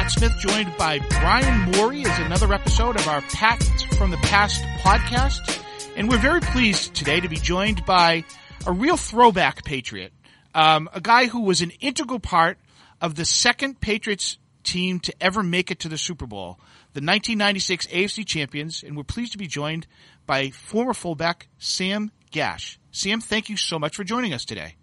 Matt Smith, joined by Brian Morey, is another episode of our Pat from the Past podcast. And we're very pleased today to be joined by a real throwback Patriot, um, a guy who was an integral part of the second Patriots team to ever make it to the Super Bowl, the 1996 AFC champions. And we're pleased to be joined by former fullback Sam Gash. Sam, thank you so much for joining us today.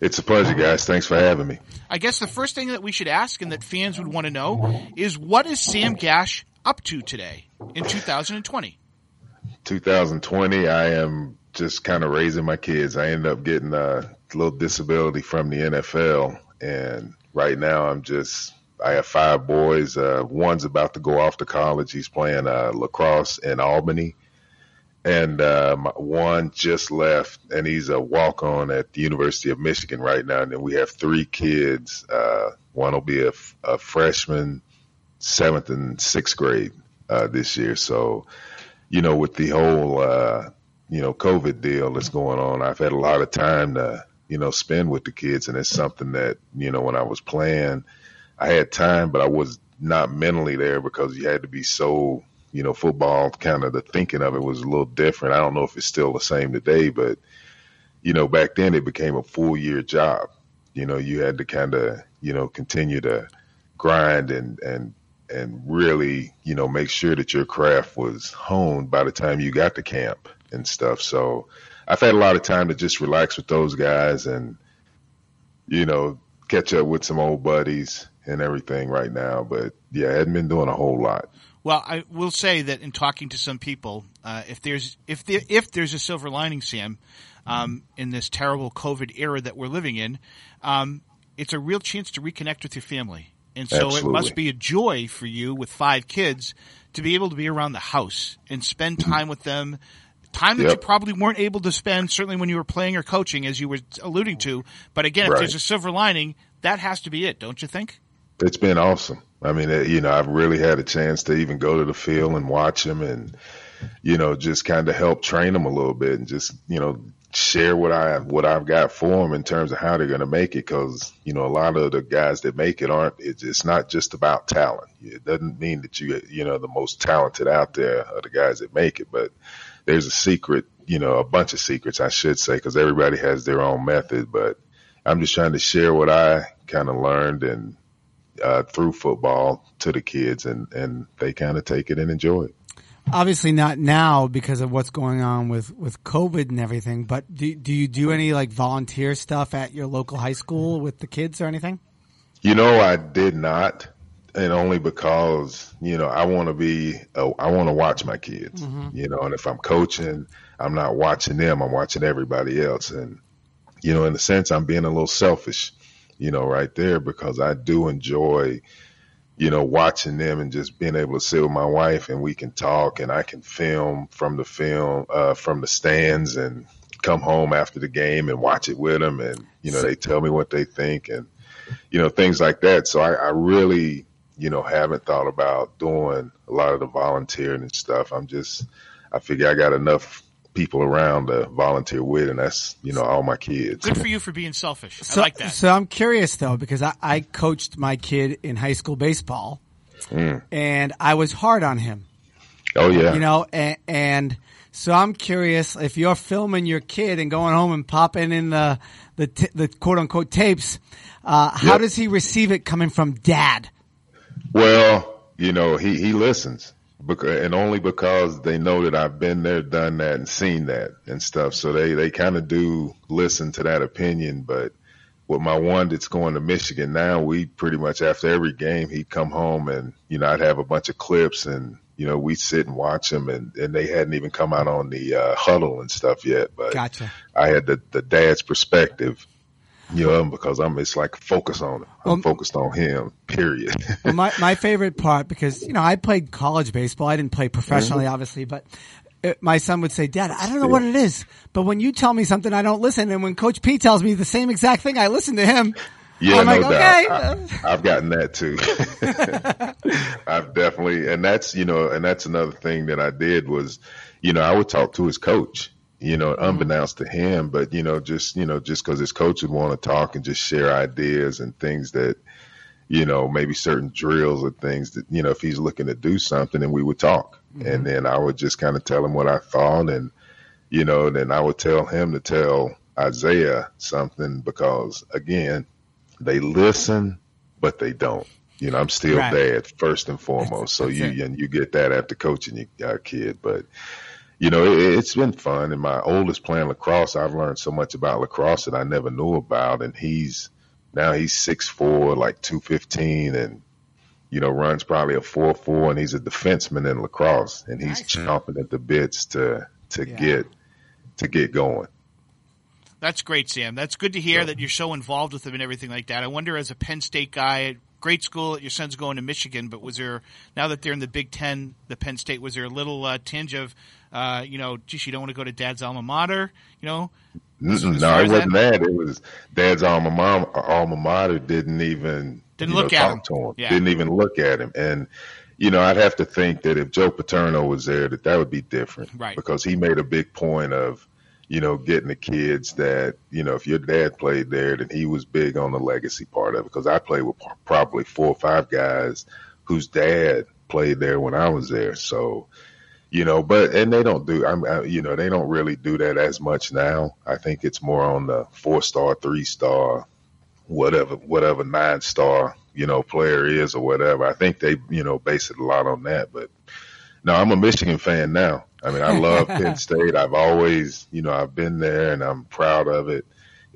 It's a pleasure, guys. Thanks for having me. I guess the first thing that we should ask and that fans would want to know is what is Sam Gash up to today in 2020? 2020, I am just kind of raising my kids. I ended up getting a little disability from the NFL, and right now I'm just. I have five boys. Uh, one's about to go off to college. He's playing uh, lacrosse in Albany and uh, one just left, and he's a walk on at the University of Michigan right now. And then we have three kids. Uh, one will be a, a, freshman, seventh and sixth grade uh, this year. So, you know, with the whole uh, you know COVID deal that's going on, I've had a lot of time to you know spend with the kids, and it's something that you know when I was playing, I had time, but I was not mentally there because you had to be so you know, football kind of the thinking of it was a little different. I don't know if it's still the same today, but you know, back then it became a full year job. You know, you had to kind of, you know, continue to grind and and and really, you know, make sure that your craft was honed by the time you got to camp and stuff. So I've had a lot of time to just relax with those guys and, you know, catch up with some old buddies and everything right now. But yeah, I hadn't been doing a whole lot. Well, I will say that in talking to some people, uh, if there's if there, if there's a silver lining, Sam, um, in this terrible COVID era that we're living in, um, it's a real chance to reconnect with your family, and so Absolutely. it must be a joy for you with five kids to be able to be around the house and spend time with them. Time that Yep. you probably weren't able to spend, certainly when you were playing or coaching, as you were alluding to. But again, if Right. there's a silver lining, that has to be it, don't you think? It's been awesome. I mean, uh, you know, I've really had a chance to even go to the field and watch them and, you know, just kind of help train them a little bit and just, you know, share what I, what I've got for them in terms of how they're going to make it. Cause, you know, a lot of the guys that make it aren't, it's, it's not just about talent. It doesn't mean that you, you know, the most talented out there are the guys that make it, but there's a secret, you know, a bunch of secrets, I should say, cause everybody has their own method, but I'm just trying to share what I kind of learned and, uh, through football to the kids and, and they kind of take it and enjoy it. Obviously not now because of what's going on with, with COVID and everything, but do, do you do any like volunteer stuff at your local high school with the kids or anything? You know, I did not, and only because you know I want to be, uh, I want to watch my kids. You know, and if I'm coaching, I'm not watching them. I'm watching everybody else, and you know, in a sense, I'm being a little selfish. You know, right there because I do enjoy, you know, watching them and just being able to sit with my wife and we can talk and I can film from the film, uh, from the stands and come home after the game and watch it with them and you know they tell me what they think and you know, things like that. So I, I really, you know, haven't thought about doing a lot of the volunteering and stuff. I'm just, I figure I got enough people around to volunteer with, and that's, you know, all my kids. Good for you for being selfish. So, I like that. so I'm curious though, because I, I coached my kid in high school baseball and I was hard on him, Oh yeah. you know, and, and so I'm curious if you're filming your kid and going home and popping in the, the, t- the quote unquote tapes, uh, how Yep. does he receive it coming from dad? Well, you know, he, he listens because, and only because they know that I've been there, done that and seen that and stuff. So they, they kind of do listen to that opinion. But with my one that's going to Michigan now, we pretty much after every game, he'd come home and, you know, I'd have a bunch of clips and, you know, we'd sit and watch them and, and they hadn't even come out on the, uh, Hudl and stuff yet. But Gotcha. I had the, the dad's perspective, you know, because I'm, it's like focus on it. I'm Um, focused on him, period. well, my, my favorite part because you know I played college baseball. I didn't play professionally, Mm-hmm. obviously, but uh my son would say, "Dad, I don't know what it is, but when you tell me something, I don't listen, and when Coach P tells me the same exact thing, I listen to him." Yeah, I'm no like, doubt. okay. I, have gotten that too. I've definitely, and that's you know, and that's another thing that I did was, you know, I would talk to his coach, you know, unbeknownst to him, but you know, just you know, just because his coach would want to talk and just share ideas and things that, you know, maybe certain drills or things that, you know, if he's looking to do something and we would talk. Mm-hmm. And then I would just kind of tell him what I thought. And, you know, then I would tell him to tell Isaiah something because, again, they listen, but they don't. You know, I'm still right. dad first and foremost. So you it. and you get that after coaching your kid, but you know, it, has been fun. And my oldest playing lacrosse, I've learned so much about lacrosse that I never knew about. And he's now he's six four, like two fifteen, and you know runs probably a four four, and he's a defenseman in lacrosse, and he's nice. chomping at the bits to to yeah. get to get going. That's great, Sam. That's good to hear yeah. that you're so involved with him and everything like that. I wonder, as a Penn State guy, great school. Your son's going to Michigan, but was there now that they're in the Big Ten, the Penn State, was there a little uh, tinge of, uh, you know, geez, you don't want to go to Dad's alma mater, you know? no, it wasn't that. that. It was Dad's alma mater, alma mater didn't even didn't look know, at him. To him. Yeah. Didn't even look at him, and you know, I'd have to think that if Joe Paterno was there, that that would be different, right? Because he made a big point of you know, getting the kids that, you know, if your dad played there, then he was big on the legacy part of it. Cause I played with probably four or five guys whose dad played there when I was there. So, you know, but, and they don't do, I'm, I, you know, they don't really do that as much now. I think it's more on the four star, three star, whatever, whatever nine star, you know, player is or whatever. I think they, you know, base it a lot on that. But no, I'm a Michigan fan now. I mean, I love Penn State. I've always, you know, I've been there and I'm proud of it.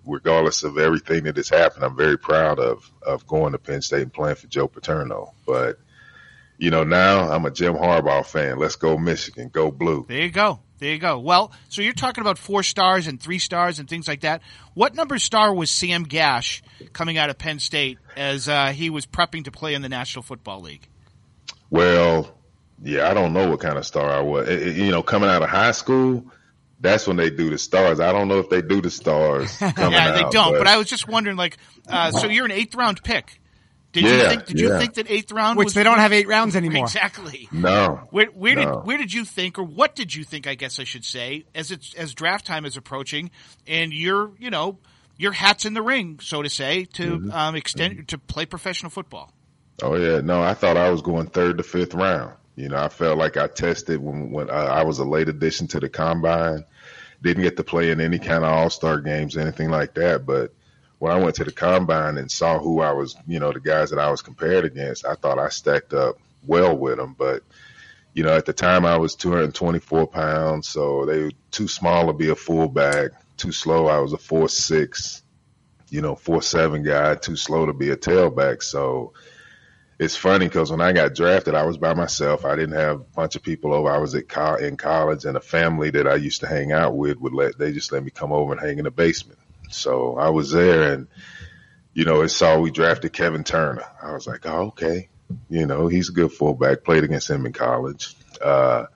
Regardless of everything that has happened, I'm very proud of, of going to Penn State and playing for Joe Paterno. But, you know, now I'm a Jim Harbaugh fan. Let's go Michigan. Go blue. There you go. There you go. Well, so you're talking about four stars and three stars and things like that. What number star was Sam Gash coming out of Penn State as uh, he was prepping to play in the National Football League? Well, yeah, I don't know what kind of star I was. It, it, you know, coming out of high school, that's when they do the stars. I don't know if they do the stars. yeah, they out, don't. But, but, I was just wondering, like, uh, so you're an eighth round pick. Did yeah, you think? Did yeah. you think that eighth round? Which was, they don't have eight rounds anymore. Exactly. No. Where, where no. did where did you think, or what did you think? I guess I should say, as it's as draft time is approaching, and you're you know your hat's in the ring, so to say, to mm-hmm. um, extend mm-hmm. to play professional football. Oh yeah, no, I thought I was going third to fifth round. You know, I felt like I tested when when I, I was a late addition to the combine. Didn't get to play in any kind of All Star games, anything like that. But when I went to the combine and saw who I was, you know, the guys that I was compared against, I thought I stacked up well with them. But you know, at the time I was 224 pounds, so they were too small to be a fullback, too slow. I was a four six, you know, four seven guy, too slow to be a tailback. So it's funny because when I got drafted, I was by myself. I didn't have a bunch of people over. I was at co- in college, and a family that I used to hang out with would let they just let me come over and hang in the basement. So I was there, and you know, it saw we drafted Kevin Turner. I was like, oh, okay, you know, he's a good fullback. Played against him in college. Uh,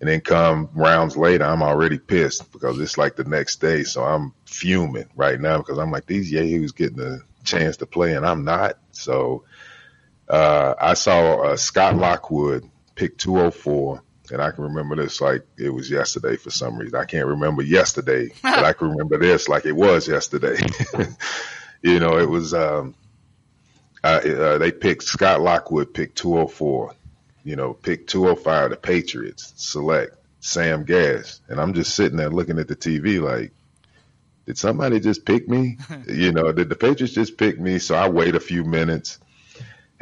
and then come rounds later, I'm already pissed because it's like the next day. So I'm fuming right now because I'm like, these yahoos getting a chance to play and I'm not. So uh, I saw uh, Scott Lockwood pick 204, and I can remember this like it was yesterday for some reason. I can't remember yesterday, but I can remember this like it was yesterday. you know, it was um, uh, they picked Scott Lockwood picked 204. You know, pick 205. The Patriots select Sam Gash, and I'm just sitting there looking at the TV like, did somebody just pick me? you know, did the Patriots just pick me? So I wait a few minutes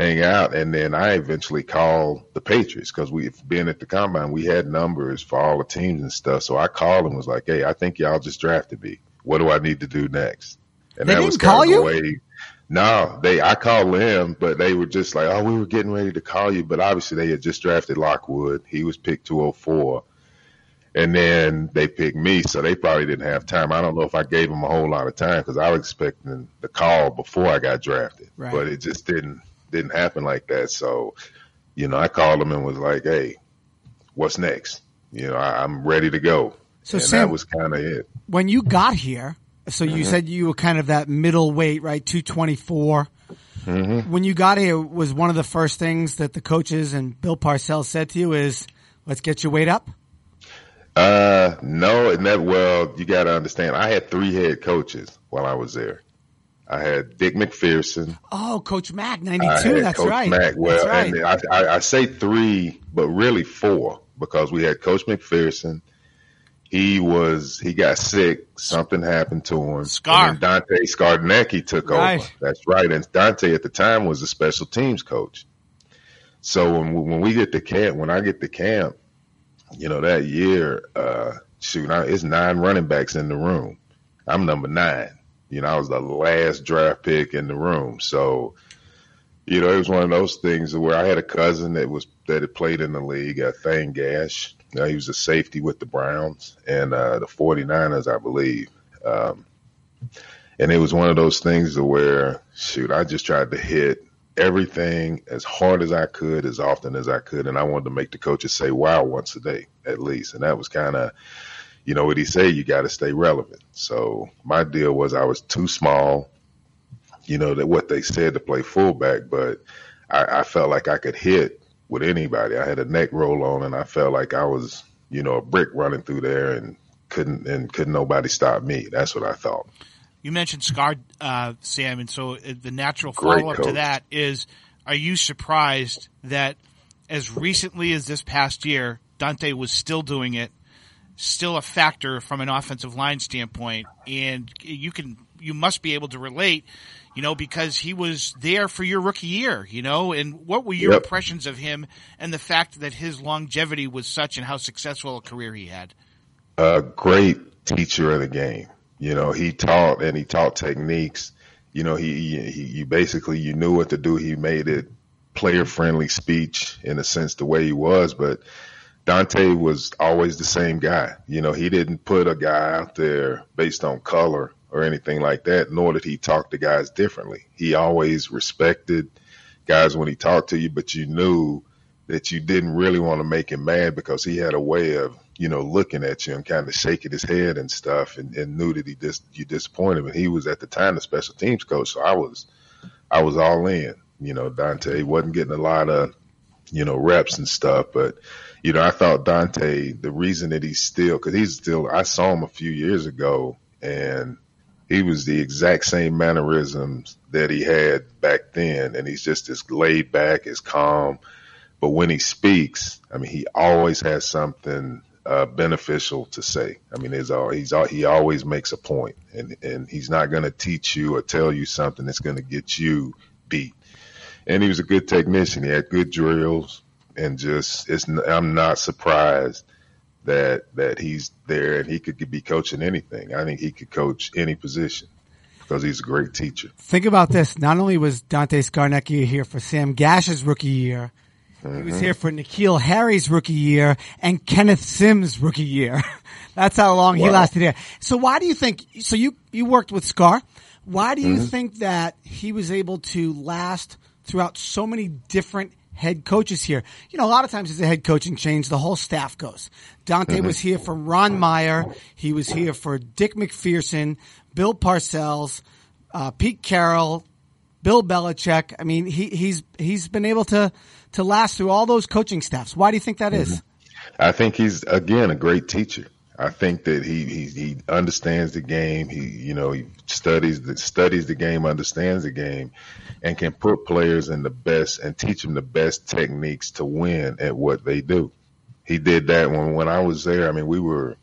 hang out. And then I eventually called the Patriots because we, been at the combine, we had numbers for all the teams and stuff. So I called and was like, Hey, I think y'all just drafted me. What do I need to do next? And they that was call you? Way, no, they, I called them, but they were just like, Oh, we were getting ready to call you. But obviously they had just drafted Lockwood. He was picked 204 and then they picked me, so they probably didn't have time. I don't know if I gave them a whole lot of time because I was expecting the call before I got drafted, right. but it just didn't didn't happen like that. So, you know, I called him and was like, "Hey, what's next? You know, I, am ready to go." So and Sam, that was kind of it. When you got here, so you mm-hmm. said you were kind of that middle weight, right? Two twenty four. Mm-hmm. When you got here, was one of the first things that the coaches and Bill Parcells said to you is, "Let's get your weight up." Uh, no, and that well, you got to understand. I had three head coaches while I was there. I had Dick MacPherson. Oh, Coach Mack, ninety two. That's right. Coach right. Mack. Well, right. and I, I, I say three, but really four because we had Coach MacPherson. He was he got sick. Something happened to him. Scar. And Dante Scarnecchia took Right. over. That's right. And Dante at the time was a special teams coach. So when we- when we get to camp, when I get to camp, you know that year, uh, shoot, I, it's nine running backs in the room. I'm number nine. You know, I was the last draft pick in the room. So, you know, it was one of those things where I had a cousin that was that had played in the league, uh, Thane Gash. Know, he was a safety with the Browns and uh, the 49ers, I believe. Um, and it was one of those things where, shoot, I just tried to hit everything as hard as I could, as often as I could, and I wanted to make the coaches say "Wow" once a day at least, and that was kind of, you know, what he said. You got to stay relevant. So my deal was I was too small, you know, that what they said to play fullback, but I, I felt like I could hit with anybody. I had a neck roll on, and I felt like I was, you know, a brick running through there, and couldn't and couldn't nobody stop me. That's what I thought. You mentioned Scar, uh, Sam, and so the natural follow up to that is: Are you surprised that as recently as this past year, Dante was still doing it, still a factor from an offensive line standpoint, and you can you must be able to relate, you know, because he was there for your rookie year, you know, and what were your Yep. impressions of him and the fact that his longevity was such and how successful a career he had? a great teacher of the game. You know, he taught and he taught techniques. You know, he, he, he basically, you knew what to do. He made it player friendly speech in a sense the way he was, but Dante was always the same guy. You know, he didn't put a guy out there based on color or anything like that, nor did he talk to guys differently. He always respected guys when he talked to you, but you knew that you didn't really want to make him mad because he had a way of, you know, looking at you and kind of shaking his head and stuff and, and knew that he dis- you disappointed him. And he was at the time the special teams coach. So I was, I was all in, you know, Dante wasn't getting a lot of, you know, reps and stuff, but you know, I thought Dante, the reason that he's still, cause he's still, I saw him a few years ago and he was the exact same mannerisms that he had back then. And he's just as laid back, as calm. But when he speaks, I mean, he always has something uh, beneficial to say. I mean, there's all, he's all, he always makes a point, and and he's not going to teach you or tell you something that's going to get you beat. And he was a good technician. He had good drills, and just it's. I'm not surprised that that he's there and he could be coaching anything. I think he could coach any position because he's a great teacher. Think about this. Not only was Dante Scarnecchia here for Sam Gash's rookie year, he was mm-hmm. here for N'Keal Harry's rookie year and Kenneth Sims' rookie year. That's how long he lasted here. So why do you think, so you, you worked with Scar. Why do you mm-hmm. think that he was able to last throughout so many different head coaches here? You know, a lot of times as a head coaching change, the whole staff goes. Dante was here for Ron Meyer. He was here for Dick MacPherson, Bill Parcells, uh, Pete Carroll, Bill Belichick. I mean, he, he's he's been able to to last through all those coaching staffs. Why do you think that is? I think he's again a great teacher. I think that he he, he understands the game. He you know he studies the studies the game, understands the game, and can put players in the best and teach them the best techniques to win at what they do. He did that when when I was there. I mean, we were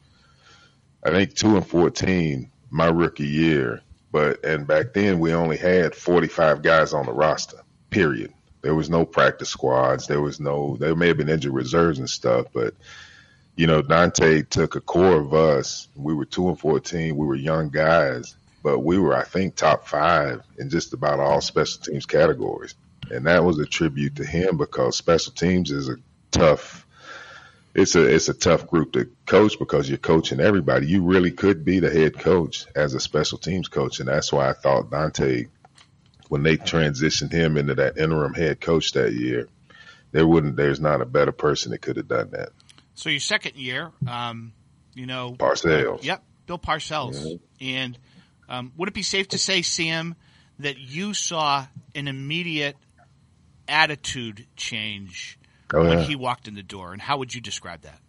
I think two and fourteen my rookie year, but and back then we only had forty five guys on the roster. Period. There was no practice squads. There was no. There may have been injured reserves and stuff, but you know, Dante took a core of us. We were two and fourteen. We were young guys, but we were, I think, top five in just about all special teams categories, and that was a tribute to him because special teams is a tough. It's a it's a tough group to coach because you're coaching everybody. You really could be the head coach as a special teams coach, and that's why I thought Dante, when they transitioned him into that interim head coach that year, there wouldn't there's not a better person that could have done that. So your second year, um, you know, Parcells. Yep, Bill Parcells. And um, would it be safe to say, Sam, that you saw an immediate attitude change Oh, when yeah. he walked in the door? And how would you describe that?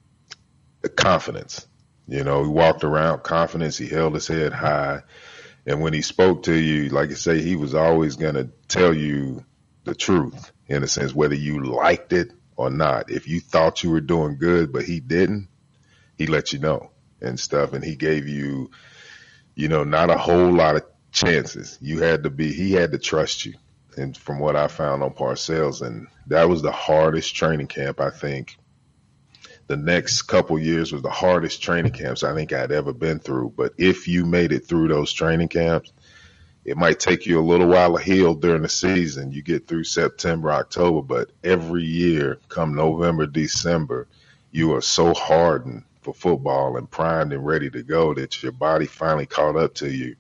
The confidence. You know, he walked around confidence. He held his head high, And when he spoke to you, like I say, he was always going to tell you the truth in a sense, whether you liked it or not. If you thought you were doing good, but he didn't, he let you know and stuff. And he gave you, you know, not a whole lot of chances. You had to be, he had to trust you. And from what I found on Parcells, and that was the hardest training camp, I think. The next couple years was the hardest training camps I think I'd ever been through. But if you made it through those training camps, it might take you a little while to heal during the season. You get through September, October, but every year, come November, December, you are so hardened for football and primed and ready to go that your body finally caught up to you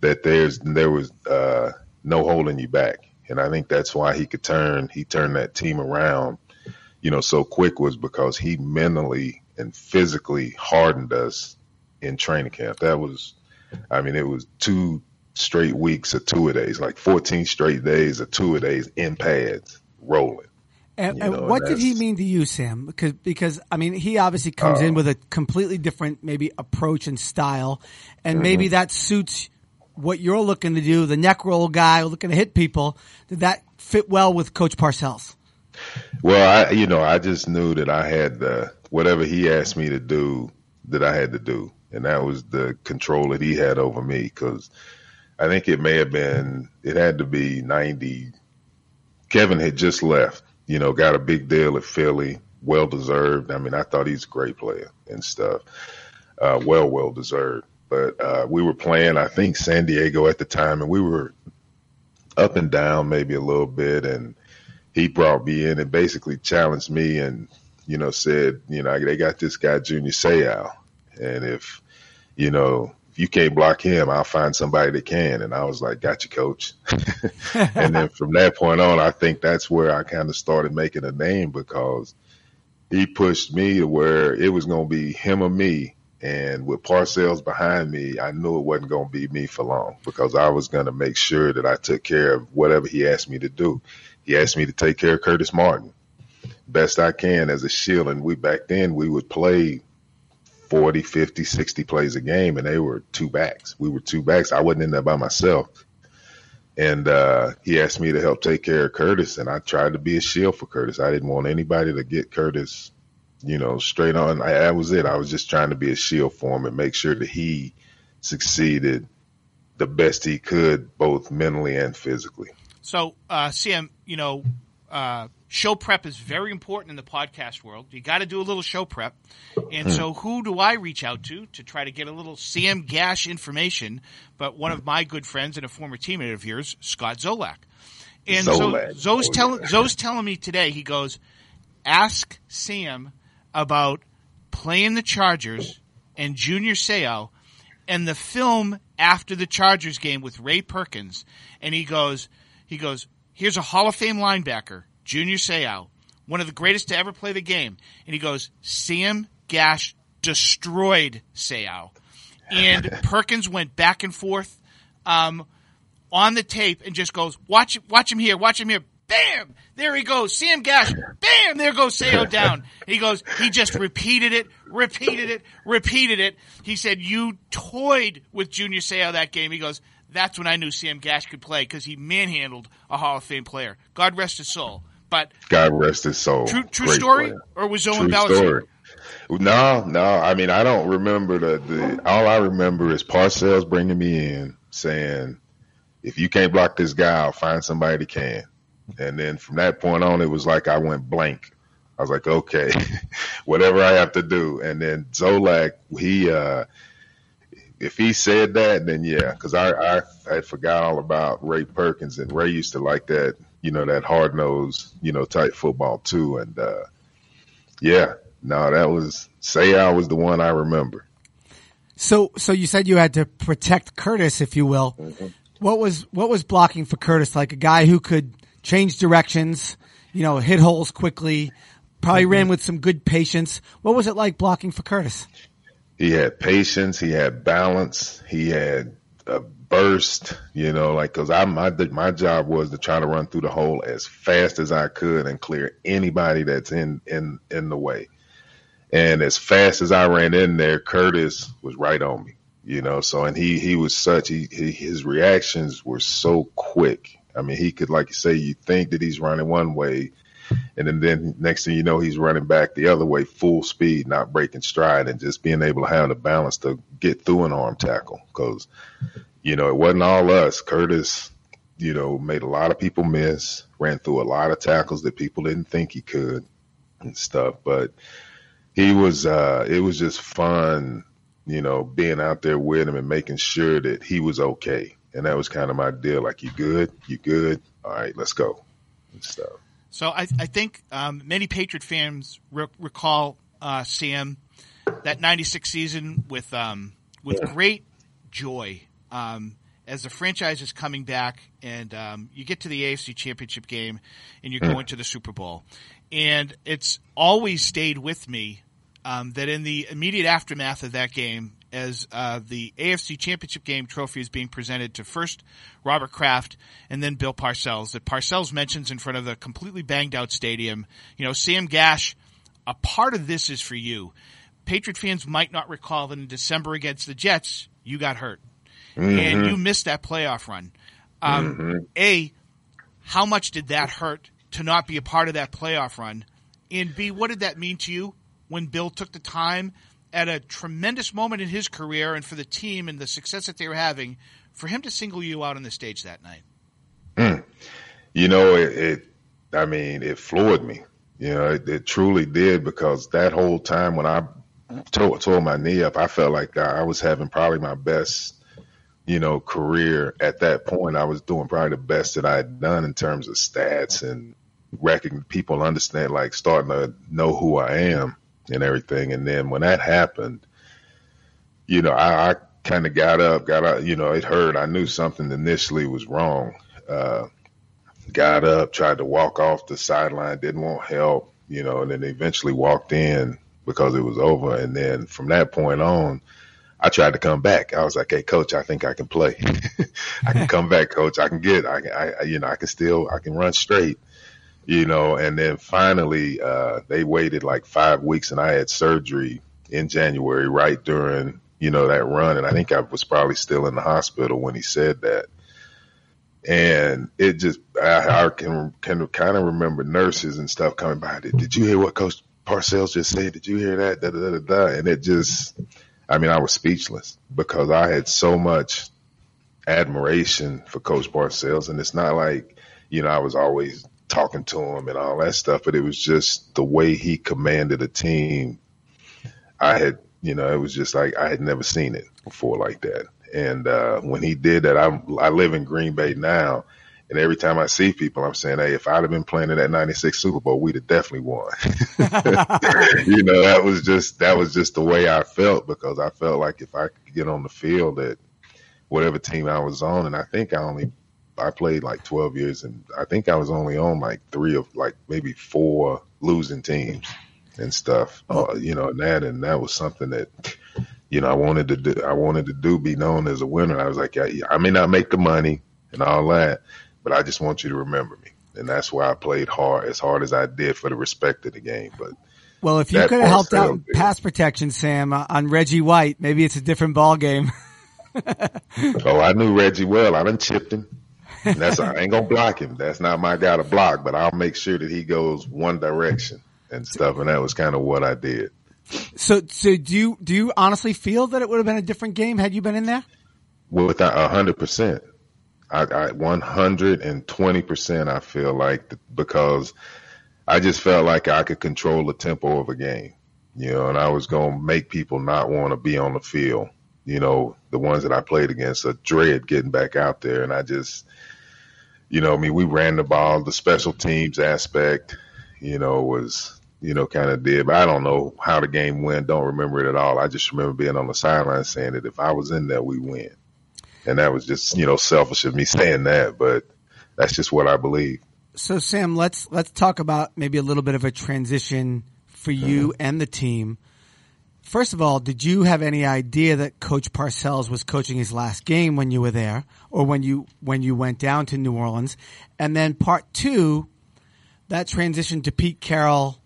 that there's there was uh, no holding you back. And I think that's why he could turn he turned that team around, you know, so quick was because he mentally and physically hardened us in training camp. That was I mean, it was two straight weeks of two a days, like 14 straight days of two a days in pads rolling. And, know, what and did he mean to you, Sam? Because because I mean, he obviously comes uh, in with a completely different maybe approach and style, and mm-hmm. maybe that suits what you're looking to do. The neck roll guy looking to hit people. Did that fit well with Coach Parcells? Well, I you know I just knew that I had the whatever he asked me to do that I had to do, and that was the control that he had over me because I think it may have been, it had to be 90. Kevin had just left, you know, got a big deal at Philly, well deserved. I mean, I thought he's a great player and stuff. Uh, well, well deserved. But uh, we were playing, I think, San Diego at the time, and we were up and down maybe a little bit. And he brought me in and basically challenged me and, you know, said, you know, they got this guy, Junior Seau. And if, you know, you can't block him, I'll find somebody that can. And I was like, got you, coach. and then from that point on, I think that's where I kind of started making a name because he pushed me to where it was going to be him or me. And with Parcells behind me, I knew it wasn't going to be me for long because I was going to make sure that I took care of whatever he asked me to do. He asked me to take care of Curtis Martin best I can as a shield. And we back then we would play 40, 50, 60 plays a game, and they were two backs. We were two backs. I wasn't in there by myself. And uh, he asked me to help take care of Curtis, and I tried to be a shield for Curtis. I didn't want anybody to get Curtis, you know, straight on. I, that was it. I was just trying to be a shield for him and make sure that he succeeded the best he could, both mentally and physically. So, uh, Sam, you know, uh, show prep is very important in the podcast world. You got to do a little show prep. And so, hmm. who do I reach out to to try to get a little Sam Gash information? But one of my good friends and a former teammate of yours, Scott Zolak. And Zolak. so Zo's, oh, telling telling me today, he goes, ask Sam about playing the Chargers and Junior Seau and the film after the Chargers game with Ray Perkins. And he goes, he goes, here's a Hall of Fame linebacker Junior Seau, one of the greatest to ever play the game. And he goes, Sam Gash destroyed Seau. And Perkins went back and forth um, on the tape and just goes, watch, watch him here, watch him here. Bam! There he goes. Sam Gash. Bam! There goes Seau down. he goes, he just repeated it, repeated it, repeated it. He said, you toyed with Junior Seau that game. He goes, that's when I knew Sam Gash could play because he manhandled a Hall of Fame player. God rest his soul. But God rest his soul. True, true story, player. or was Owen story. No, no. I mean, I don't remember the, the. All I remember is Parcells bringing me in saying, "If you can't block this guy, I'll find somebody that can." And then from that point on, it was like I went blank. I was like, okay, whatever I have to do. And then Zolak, he, uh, if he said that, then yeah, because I, I I forgot all about Ray Perkins and Ray used to like that you know, that hard nosed, you know, type football too. And uh, yeah, no, that was say I was the one I remember. So, so you said you had to protect Curtis, if you will. Mm-hmm. What was what was blocking for Curtis like? A guy who could change directions, you know, hit holes quickly. Probably mm-hmm. ran with some good patience. What was it like blocking for Curtis? He had patience. He had balance. He had a burst, you know, like because I my my job was to try to run through the hole as fast as I could and clear anybody that's in in in the way. And as fast as I ran in there, Curtis was right on me. you know. So and he he was such he, he his reactions were so quick. I mean, he could like you say, you think that he's running one way, and then, then next thing you know, he's running back the other way, full speed, not breaking stride, and just being able to have the balance to get through an arm tackle. Because you know, it wasn't all us. Curtis, you know, made a lot of people miss, ran through a lot of tackles that people didn't think he could and stuff. But he was, uh, it was just fun, you know, being out there with him and making sure that he was okay. And that was kind of my deal. Like, you good? You good? All right, let's go and stuff. So I, I think um, many Patriot fans re- recall uh, Sam that '96 season with um, with great joy. Um, as the franchise is coming back and um, you get to the AFC Championship game and you're going to the Super Bowl. And it's always stayed with me um, that in the immediate aftermath of that game, as uh, the AFC Championship game trophy is being presented to first Robert Kraft and then Bill Parcells, that Parcells mentions in front of the completely banged out stadium, you know, Sam Gash, a part of this is for you. Patriot fans might not recall that in December against the Jets, you got hurt Mm-hmm. and you missed that playoff run. Um, A, how much did that hurt to not be a part of that playoff run? And B, what did that mean to you when Bill took the time at a tremendous moment in his career and for the team and the success that they were having for him to single you out on the stage that night? Mm. you know, it, it I mean, it floored me. You know, it, it truly did because that whole time when I tore, tore my knee up, I felt like I, was having probably my best, you know, career at that point. I was doing probably the best that I had done in terms of stats and recognize people understand, like starting to know who I am and everything. And then when that happened, you know, I, I kind of got up, got up, you know, it hurt. I knew something initially was wrong. Uh, got up, tried to walk off the sideline, didn't want help, you know, and then eventually walked in because it was over. And then from that point on, I tried to come back. I was like, "Hey, coach, I think I can play. I can come back, coach. I can get. I. I, you know, I can still. I can run straight. You know." And then finally, uh, they waited like five weeks, and I had surgery in January, right during you know that run. And I think I was probably still in the hospital when he said that and it just I, I can can kind of remember nurses and stuff coming by. Did, did you hear what Coach Parcells just said? Did you hear that? Da, da, da, da, And it just, I mean, I was speechless because I had so much admiration for Coach Parcells, and it's not like you know I was always talking to him and all that stuff, but it was just the way he commanded a team. I had, you know, it was just like I had never seen it before like that. And uh, when he did that, I I live in Green Bay now, and every time I see people, I'm saying, hey, if I'd have been playing in that '96 Super Bowl, we'd have definitely won. you know, that was just that was just the way I felt because I felt like if I could get on the field at whatever team I was on, and I think I only I played like 12 years, and I think I was only on like three of like maybe four losing teams and stuff. Uh, you know, and that and that was something that you know I wanted to do. I wanted to do be known as a winner. I was like, I, I may not make the money and all that, but I just want you to remember me, and that's why I played hard as hard as I did for the respect of the game. But Well, if you could have helped out in pass protection, Sam, uh, on Reggie White, maybe it's a different ball game. oh, I knew Reggie well. I done chipped him. That's I ain't gonna block him. That's not my guy to block, but I'll make sure that he goes one direction and stuff. And that was kind of what I did. so, so do you do you honestly feel that it would have been a different game had you been in there? with a hundred percent. I one hundred and twenty percent. I feel like because I just felt like I could control the tempo of a game, you know, and I was gonna make people not want to be on the field. You know, the ones that I played against, a dread getting back out there, and I just, you know, I mean, we ran the ball. The special teams aspect, you know, was you know kind of did, but I don't know how the game went. Don't remember it at all. I just remember being on the sideline saying that if I was in there, we win and that was just you know selfish of me saying that, but that's just what I believe. So, Sam, let's let's talk about maybe a little bit of a transition for you mm-hmm. and the team. First of all, did you have any idea that Coach Parcells was coaching his last game when you were there, or when you when you went down to New Orleans? And then part two, that transition to Pete Carroll,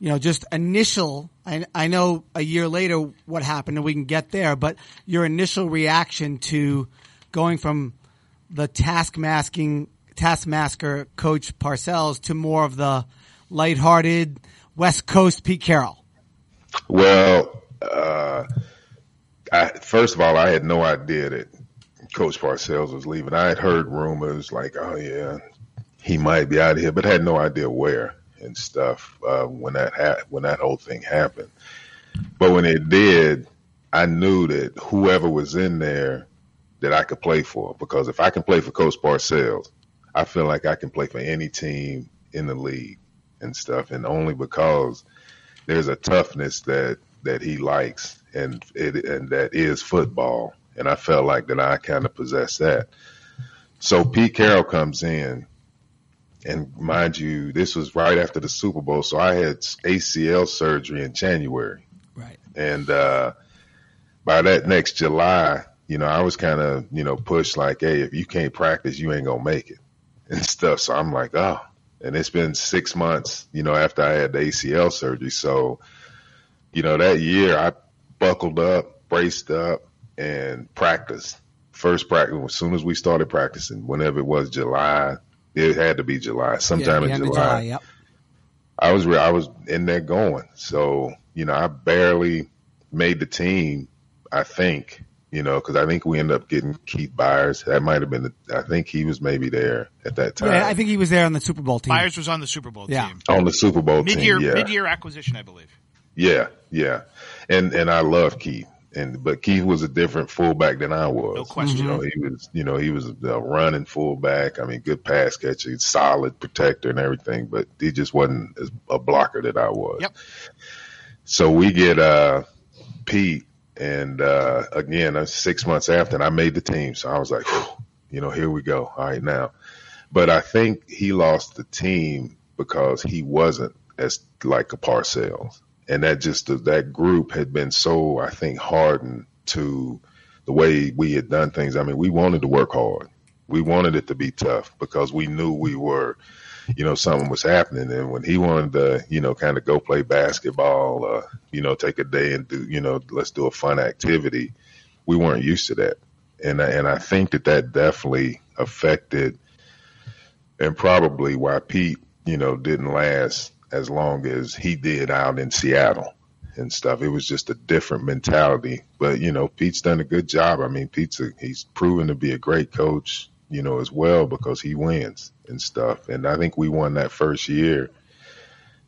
you know, just initial I, I know a year later what happened, and we can get there. But your initial reaction to going from the taskmasking taskmaster coach Parcells to more of the lighthearted West Coast Pete Carroll. Well, I, first of all, I had no idea that Coach Parcells was leaving. I had heard rumors like, "Oh yeah, he might be out of here," but had no idea where and stuff uh, when that ha- when that whole thing happened. But when it did, I knew that whoever was in there that I could play for, because if I can play for Coach Parcells, I feel like I can play for any team in the league and stuff, and only because there's a toughness that that he likes, and it and that is football, and I felt like that I kind of possess that. So Pete Carroll comes in and mind you, this was right after the Super Bowl, so I had ACL surgery in January. Right. And uh, by that next July, you know, I was kind of, you know, pushed like, hey, if you can't practice, you ain't gonna make it and stuff. So I'm like, oh. And it's been six months, you know, after I had the ACL surgery. So, you know, that year I buckled up, braced up, and practiced. First practice, as soon as we started practicing, whenever it was July, it had to be July, sometime yeah, in July. July yep. I was I was in there going. So you know, I barely made the team. I think you know because I think we ended up getting Keith Byars. That might have been. The, I think he was maybe there at that time. Yeah, I think he was there on the Super Bowl team. Byars was on the Super Bowl yeah. team. On the Super Bowl mid-year, team. Yeah. Mid-year acquisition, I believe. Yeah, yeah, and and I love Keith and but Keith was a different fullback than I was. No question. You know, he was you know he was a running fullback. I mean, good pass catcher, solid protector, and everything. But he just wasn't as a blocker that I was. Yep. So we get uh, Pete, and uh, again, uh, six months after, and I made the team. So I was like, you know, here we go. All right, now. But I think he lost the team because he wasn't as like a Parcells and that just that group had been so I think hardened to the way we had done things. I mean, we wanted to work hard. We wanted it to be tough because we knew we were, you know, something was happening. And when he wanted to, you know, kind of go play basketball, uh, you know, take a day and do, you know, let's do a fun activity, we weren't used to that. And and I think that that definitely affected, and probably why Pete, you know, didn't last as long as he did out in Seattle and stuff. It was just a different mentality. But you know, Pete's done a good job. I mean, Pete's a, he's proven to be a great coach, you know, as well because he wins and stuff. And I think we won that first year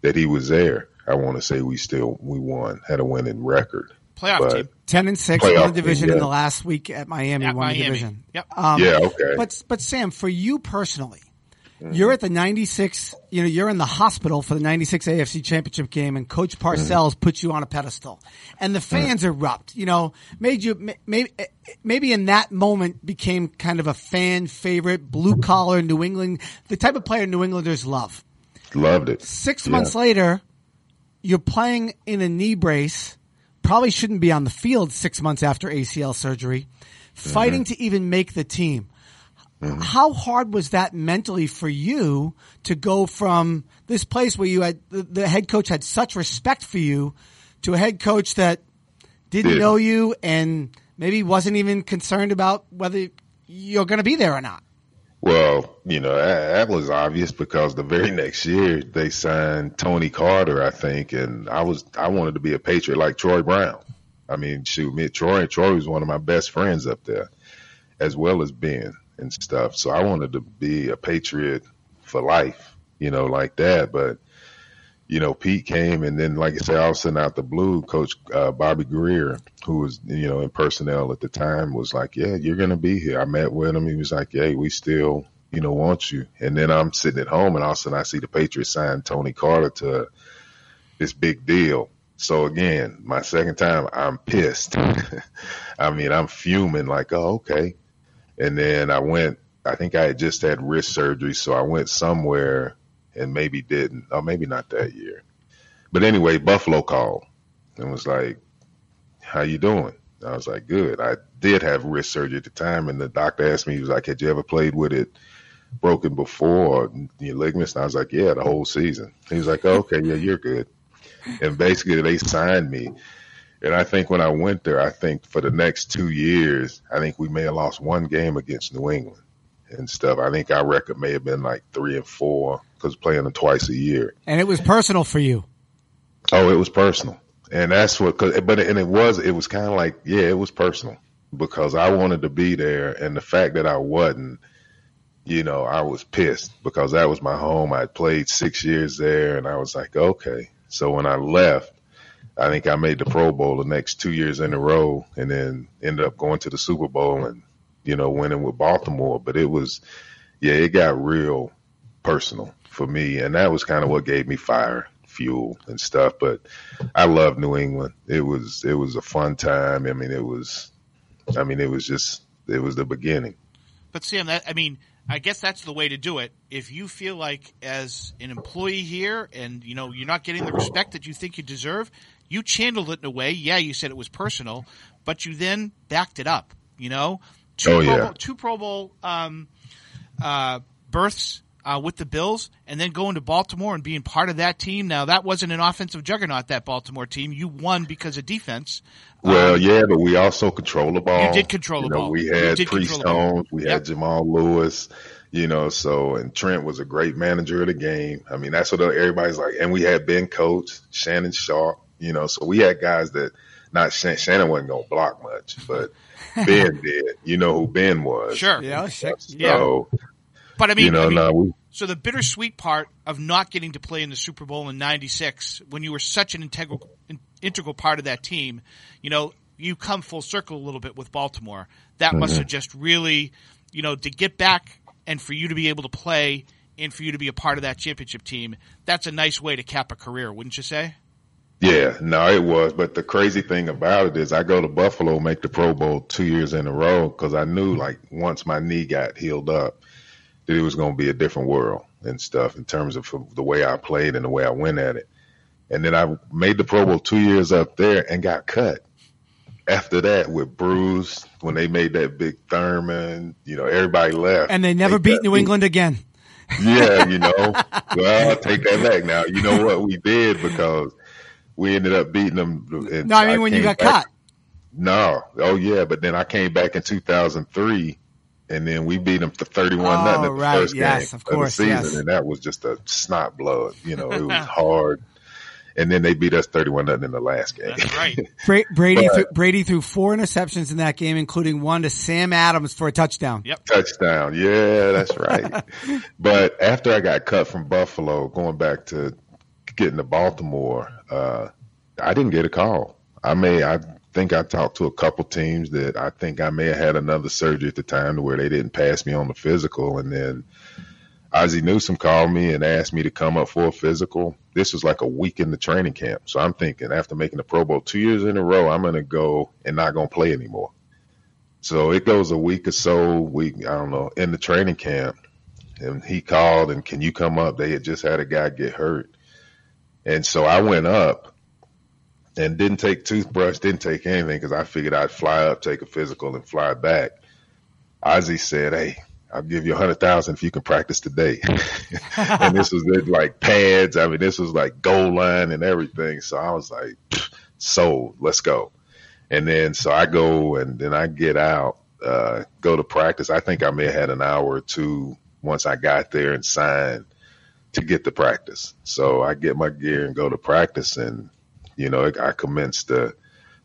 that he was there. I want to say we still we won, had a winning record. Playoff but team. Ten and six won the division team, yeah. in the last week at Miami. At won Miami. the division. Yep. Um, yeah. Okay. But but Sam, for you personally, Mm-hmm. You're at the 96, you know, you're in the hospital for the 96 AFC championship game and coach Parcells mm-hmm. puts you on a pedestal and the fans mm-hmm. erupt, you know, made you, maybe, maybe in that moment became kind of a fan favorite, blue collar New England, the type of player New Englanders love. Loved it. Six yeah. months later, you're playing in a knee brace, probably shouldn't be on the field six months after ACL surgery, fighting mm-hmm. to even make the team. Mm-hmm. How hard was that mentally for you to go from this place where you had the, the head coach had such respect for you to a head coach that didn't know you and maybe wasn't even concerned about whether you're going to be there or not? Well, you know, that, that, was obvious because the very next year they signed Tony Carter, I think, and I was I wanted to be a Patriot like Troy Brown. I mean, shoot, me Troy Troy was one of my best friends up there, as well as Ben and stuff. So I wanted to be a patriot for life, you know, like that. But you know, Pete came, and then, like I said, all of a sudden, out the blue, Coach uh, Bobby Grier, who was you know in personnel at the time, was like, "Yeah, you're gonna be here." I met with him. He was like, "Hey, we still." You know, want you. And then I'm sitting at home and all of a sudden I see the Patriots sign Tony Carter to this big deal. So again, my second time, I'm pissed. I mean, I'm fuming like, oh, okay. And then I went, I think I had just had wrist surgery. So I went somewhere and maybe didn't, or maybe not that year. But anyway, Buffalo called and was like, how you doing? I was like, good. I did have wrist surgery at the time. And the doctor asked me, he was like, had you ever played with it broken before or your ligaments? And I was like, yeah, the whole season. He was like, oh, okay, yeah, you're good. and basically they signed me. And I think when I went there, I think for the next two years, I think we may have lost one game against New England and stuff. I think our record may have been like three and four because playing them twice a year. And it was personal for you. Oh, it was personal, and that's what. Cause, but and it was it was kind of like yeah, it was personal because I wanted to be there, and the fact that I wasn't, you know, I was pissed because that was my home. I played six years there, and I was like, okay. So when I left, I think I made the Pro Bowl the next two years in a row, and then ended up going to the Super Bowl and you know winning with Baltimore. But it was, yeah, it got real personal for me, and that was kind of what gave me fire fuel and stuff. But I love New England. It was it was a fun time. I mean, it was, I mean, it was just it was the beginning. But Sam, that I mean, I guess that's the way to do it. If you feel like as an employee here, and you know you're not getting the respect that you think you deserve, you channeled it in a way. Yeah, you said it was personal, but you then backed it up. You know, two oh, Pro yeah. Bowl, two Pro Bowl um, uh, berths uh, with the Bills, and then going to Baltimore and being part of that team. Now that wasn't an offensive juggernaut. That Baltimore team, you won because of defense. Well, Um, yeah, but we also control the ball. You did control You the know, ball. We had Priest control the we Yep. had Jamal Lewis, you know, so and Trent was a great manager of the game. I mean, that's what everybody's like. And we had Ben Coates, Shannon Sharpe, you know, so we had guys that not Shannon wasn't gonna block much, but Ben did. You know who Ben was. Sure. Yeah, sure. So, But I mean, you know, I mean, no, we, So the bittersweet part of not getting to play in the Super Bowl in '96, when you were such an integral in, integral part of that team, you know, you come full circle a little bit with Baltimore. That must have mm-hmm. just really, you know, to get back and for you to be able to play and for you to be a part of that championship team. That's a nice way to cap a career, wouldn't you say? Yeah, no, it was. But the crazy thing about it is, I go to Buffalo, make the Pro Bowl two years in a row because I knew, like, once my knee got healed up, that it was going to be a different world and stuff in terms of the way I played and the way I went at it. And then I made the Pro Bowl two years up there and got cut. After that, with Bruce, when they made that big Thurman, you know, everybody left. And they never They beat New me. England again. Yeah, you know. well, I'll take that back now. You know what we did because we ended up beating them. and No, I mean when you got back- cut. No. Oh yeah, but then I came back in 2003 and then we beat them to 31 Oh, nothing at oh, the right. first Yes, game of course, the season yes. and that was just a snot blood, you know, it was hard. And then they beat us 31 nothing in the last game. That's right. Bra- Brady But- threw, Brady threw four interceptions in that game, including one to Sam Adams for a touchdown. Yep. touchdown. Yeah, that's right. but after I got cut from Buffalo, going back to getting to Baltimore, uh, I didn't get a call. I may, I think I talked to a couple teams that I think I may have had another surgery at the time where they didn't pass me on the physical. And then Ozzie Newsome called me and asked me to come up for a physical. This was like a week in the training camp. So I'm thinking after making the Pro Bowl two years in a row, I'm going to go and not going to play anymore. So it goes a week or so, week, I don't know, in the training camp. And he called and can you come up? They had just had a guy get hurt. And so I went up and didn't take toothbrush, didn't take anything because I figured I'd fly up, take a physical and fly back. Ozzie said, Hey, I'll give you a hundred thousand if you can practice today. and this was like pads. I mean, this was like goal line and everything. So I was like, sold, let's go. And then so I go and then I get out, uh, go to practice. I think I may have had an hour or two once I got there and signed to get to practice. So I get my gear and go to practice and, you know, I commenced to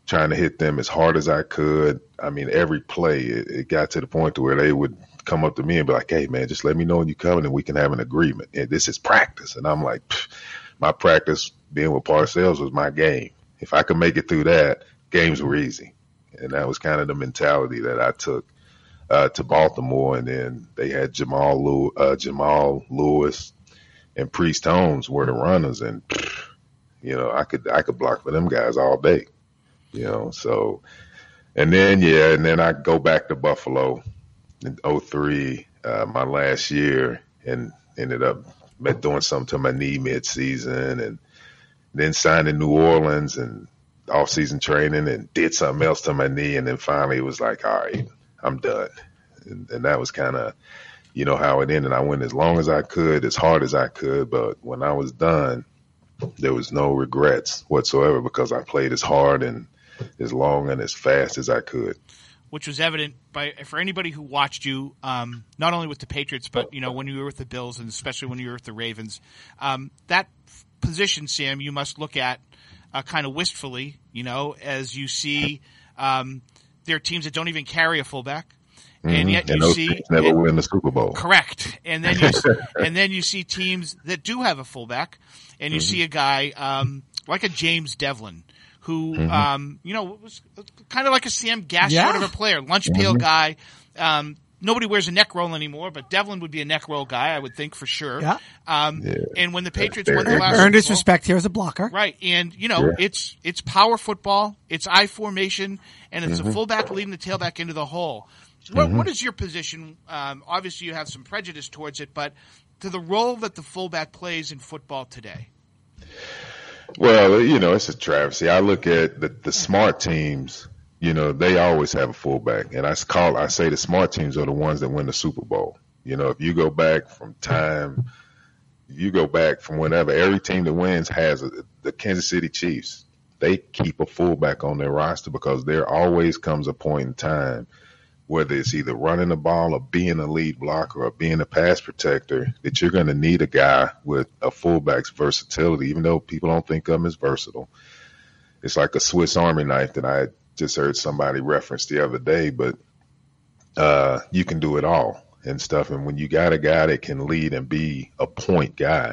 trying to hit them as hard as I could. I mean, every play, it, it got to the point to where they would come up to me and be like, Hey man, just let me know when you're coming and we can have an agreement. And this is practice. And I'm like, my practice being with Parcells was my game. If I could make it through that, games were easy. And that was kind of the mentality that I took uh, to Baltimore. And then they had Jamal Lew- uh, Jamal Lewis and Priest Holmes were the runners, and you know I could I could block for them guys all day. You know, so and then yeah, and then I go back to Buffalo in 03, uh, my last year, and ended up doing something to my knee mid season, and then signed in New Orleans and off season training, and did something else to my knee, and then finally it was like, all right, I'm done, and, and that was kind of you know how it ended. I went as long as I could, as hard as I could, but when I was done, there was no regrets whatsoever because I played as hard and as long and as fast as I could. Which was evident by for anybody who watched you, um, not only with the Patriots, but you know when you were with the Bills and especially when you were with the Ravens. Um, that position, Sam, you must look at uh, kind of wistfully, you know, as you see um, there are teams that don't even carry a fullback. And Mhm. yet and you those see teams never and- win the Super Bowl. Correct. And then you and then you see teams that do have a fullback, and Mm-hmm. you see a guy um, like a James Develin, who Mm-hmm. um, you know was kind of like a Sam Gash Yeah. sort of a player, lunch pail Mm-hmm. guy. Um, nobody wears a neck roll anymore, but Develin would be a neck roll guy, I would think for sure. Yeah. Um, Yeah. And when the Patriots fair. won the last Earned his respect here as a blocker. Right, and you know Sure. it's it's power football, it's I formation, and it's Mm-hmm. a fullback leading the tailback into the hole. What, what is your position? Um, obviously, you have some prejudice towards it, but to the role that the fullback plays in football today. Well, you know, it's a travesty. I look at the, the smart teams, you know, they always have a fullback. And I call, I say the smart teams are the ones that win the Super Bowl. You know, if you go back from time, you go back from whenever, every team that wins has a, the Kansas City Chiefs. They keep a fullback on their roster because there always comes a point in time, whether it's either running the ball or being a lead blocker or being a pass protector, that you're going to need a guy with a fullback's versatility, even though people don't think of him as versatile. It's like a Swiss Army knife that I just heard somebody reference the other day, but uh, you can do it all and stuff. And when you got a guy that can lead and be a point guy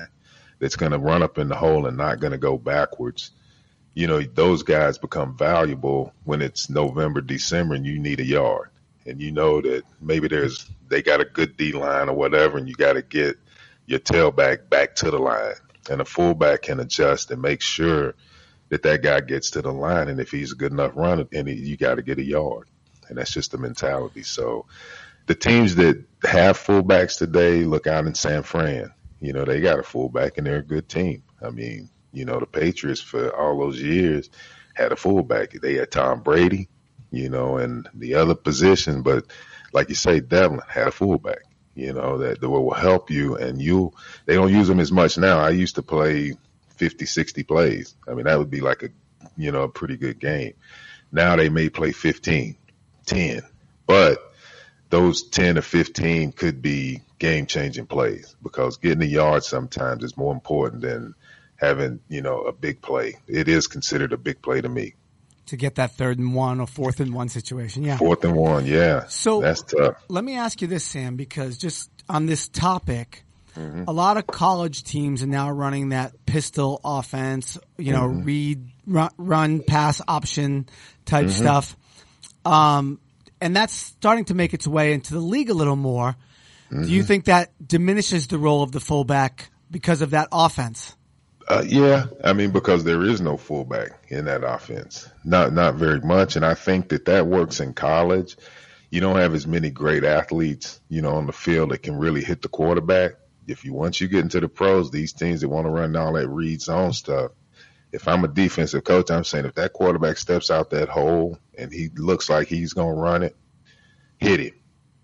that's going to run up in the hole and not going to go backwards, you know, those guys become valuable when it's November, December, and you need a yard. And you know that maybe there's, they got a good D line or whatever, and you got to get your tailback back to the line. And a fullback can adjust and make sure that that guy gets to the line. And if he's a good enough runner, and he, you got to get a yard. And that's just the mentality. So the teams that have fullbacks today look out in San Fran. You know, they got a fullback and they're a good team. I mean, you know, the Patriots for all those years had a fullback. They had Tom Brady, you know, and the other position, but like you say, Develin had a fullback, you know, that, that will help you and you, they don't use them as much now. I used to play 50, 60 plays. I mean, that would be like a, you know, a pretty good game. Now they may play 15, 10, but those 10 or 15 could be game changing plays because getting the yard sometimes is more important than having, you know, a big play. It is considered a big play to me. To get that third and one or fourth and one situation. Yeah. Fourth and one, yeah. So- that's tough. Let me ask you this, Sam, because just on this topic, Mm-hmm. a lot of college teams are now running that pistol offense, you know, Mm-hmm. read, run, run, pass option type Mm-hmm. stuff. Um, and that's starting to make its way into the league a little more. Do Mm-hmm. you think that diminishes the role of the fullback because of that offense? Uh, yeah, I mean because there is no fullback in that offense, not not very much, and I think that that works in college. You don't have as many great athletes, you know, on the field that can really hit the quarterback. If you once you get into the pros, these teams that want to run all that read zone stuff. If I'm a defensive coach, I'm saying if that quarterback steps out that hole and he looks like he's gonna run it, hit him.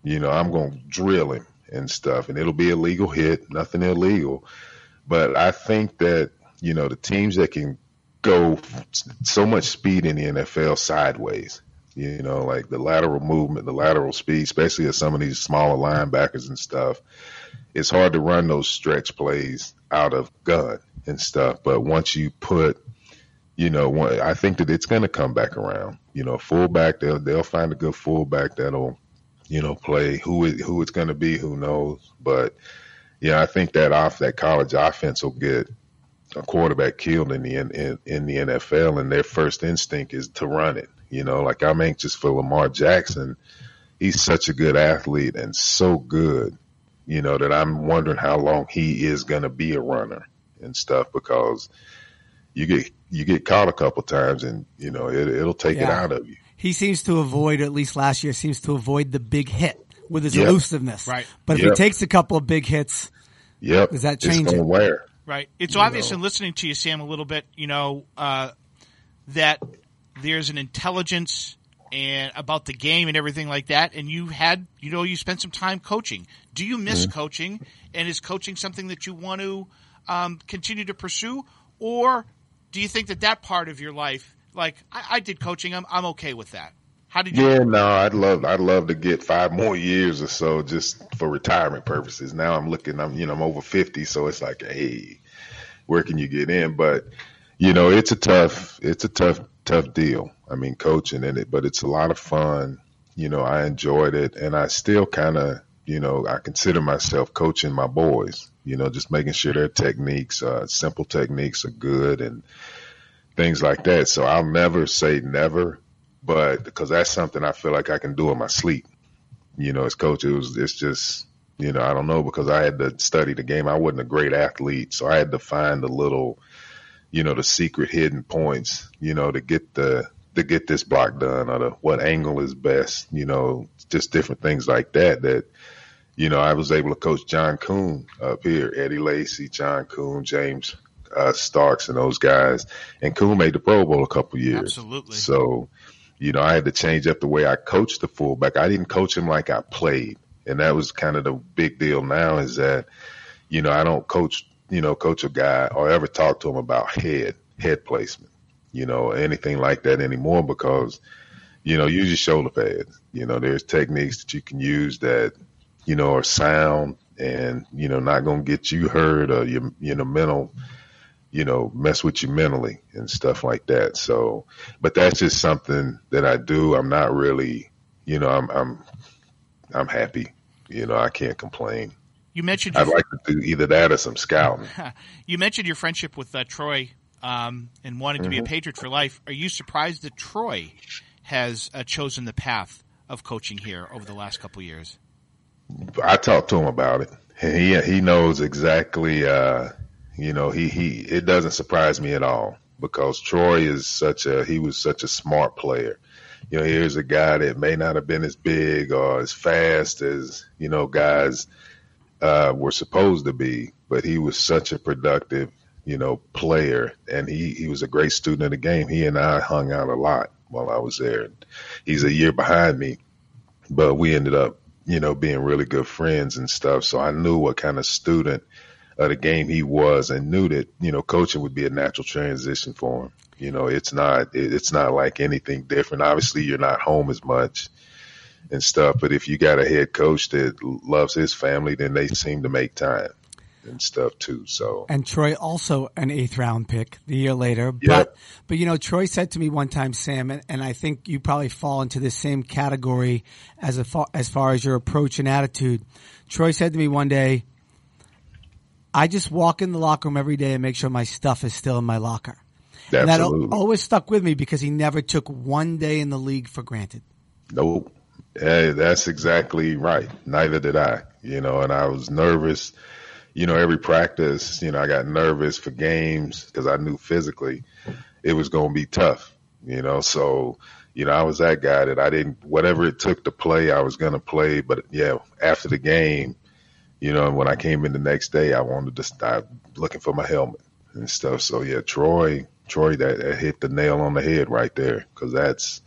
You know, I'm gonna drill him and stuff, and it'll be a legal hit, nothing illegal. But I think that, you know, the teams that can go so much speed in the NFL sideways, you know, like the lateral movement, the lateral speed, especially at some of these smaller linebackers and stuff, it's hard to run those stretch plays out of gun and stuff. But once you put, you know, I think that it's going to come back around. You know, fullback, they'll they'll find a good fullback that'll, you know, play. Who it, who it's going to be, who knows? But yeah, I think that off that college offense will get a quarterback killed in the in, in, the NFL, and their first instinct is to run it. You know, like I'm anxious for Lamar Jackson. He's such a good athlete and so good, you know, that I'm wondering how long he is going to be a runner and stuff because you get you get caught a couple times and you know it, it'll take it out of you. He seems to avoid, at least last year, seems to avoid the big hit with his Yep. elusiveness. Right. But if Yep. he takes a couple of big hits, Yep, Does that it's change gonna it? wear. Right. It's obvious in listening to you, Sam, a little bit, you know, uh, that there's an intelligence and about the game and everything like that. And you had, you know, you spent some time coaching. Do you miss coaching? And is coaching something that you want to um, continue to pursue? or do you think that that part of your life, like I, I did coaching, I'm I'm okay with that. How did you? Yeah, no, I'd love I'd love to get five more years or so just for retirement purposes. Now I'm looking, I'm you know I'm over fifty, so it's like, hey, where can you get in? But you know, it's a tough it's a tough tough deal. I mean, coaching in it, but it's a lot of fun. You know, I enjoyed it, and I still kind of you know I consider myself coaching my boys. You know, just making sure their techniques, uh, simple techniques, are good and things like that. So I'll never say never but because that's something I feel like I can do in my sleep. You know, as coach, it was it's just you know I don't know because I had to study the game. I wasn't a great athlete, so I had to find the little, you know, the secret hidden points, you know, to get the to get this block done or the what angle is best. You know, just different things like that that. You know, I was able to coach John Kuhn up here, Eddie Lacy, John Kuhn, James uh, Starks, and those guys. And Kuhn made the Pro Bowl a couple years. Absolutely. So, you know, I had to change up the way I coached the fullback. I didn't coach him like I played. And that was kind of the big deal now is that, you know, I don't coach, you know, coach a guy or ever talk to him about head, head placement, you know, anything like that anymore because, you know, use your shoulder pads. You know, there's techniques that you can use that, you know, are sound and, you know, not going to get you hurt or your, you know, mental, you know, mess with you mentally and stuff like that. So, but that's just something that I do. I'm not really, you know, I'm, I'm, I'm happy. You know, I can't complain. You mentioned I'd like to do either that or some scouting. you mentioned your friendship with uh, Troy um, and wanting to be a Mm-hmm. Patriot for life. Are you surprised that Troy has uh, chosen the path of coaching here over the last couple years? I talked to him about it. He he knows exactly. Uh, you know, he he. It doesn't surprise me at all because Troy is such a he was such a smart player. You know, here's a guy that may not have been as big or as fast as you know guys uh, were supposed to be, but he was such a productive you know player, and he he was a great student of the game. He and I hung out a lot while I was there. He's a year behind me, but we ended up you know, being really good friends and stuff. So I knew what kind of student of the game he was and knew that, you know, coaching would be a natural transition for him. You know, it's not, it, it's not like anything different. Obviously you're not home as much and stuff, but if you got a head coach that loves his family, then they seem to make time and stuff too. So, And Troy also an eighth round pick the year later. But, Yep. but you know, Troy said to me one time, Sam, and, and I think you probably fall into the same category as a far, as far as your approach and attitude. Troy said to me one day, I just walk in the locker room every day and make sure my stuff is still in my locker. And that always stuck with me because he never took one day in the league for granted. Nope. Hey, that's exactly right. Neither did I. You know, and I was nervous. You know, every practice, you know, I got nervous for games because I knew physically it was going to be tough. You know, so you know, I was that guy that I didn't whatever it took to play, I was going to play. But yeah, after the game, you know, and when I came in the next day, I wanted to start looking for my helmet and stuff. So yeah, Troy, Troy, that, that hit the nail on the head right there because that's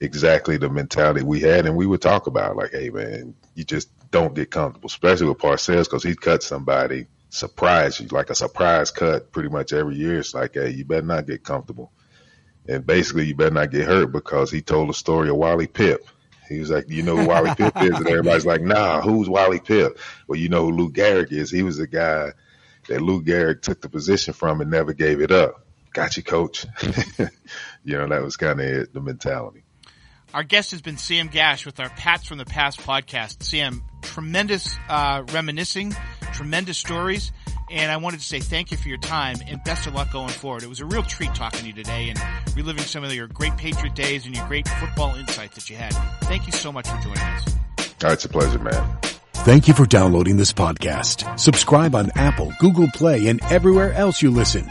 exactly the mentality we had, and we would talk about like, hey man, you just don't get comfortable, especially with Parcells because he'd cut somebody, surprise you, like a surprise cut, pretty much every year. It's like, hey, you better not get comfortable, and basically you better not get hurt because he told the story of Wally Pipp. He was like, you know who Wally Pipp is, and everybody's like, nah, who's Wally Pipp? Well, you know who Lou Gehrig is. He was the guy that Lou Gehrig took the position from and never gave it up. Got you, coach. you know, that was kind of the mentality. Our guest has been Sam Gash with our Pats from the Past podcast. Sam, tremendous uh, reminiscing, tremendous stories, and I wanted to say thank you for your time and best of luck going forward. It was a real treat talking to you today and reliving some of your great Patriot days and your great football insight that you had. Thank you so much for joining us. Oh, it's a pleasure, man. Thank you for downloading this podcast. Subscribe on Apple, Google Play, and everywhere else you listen.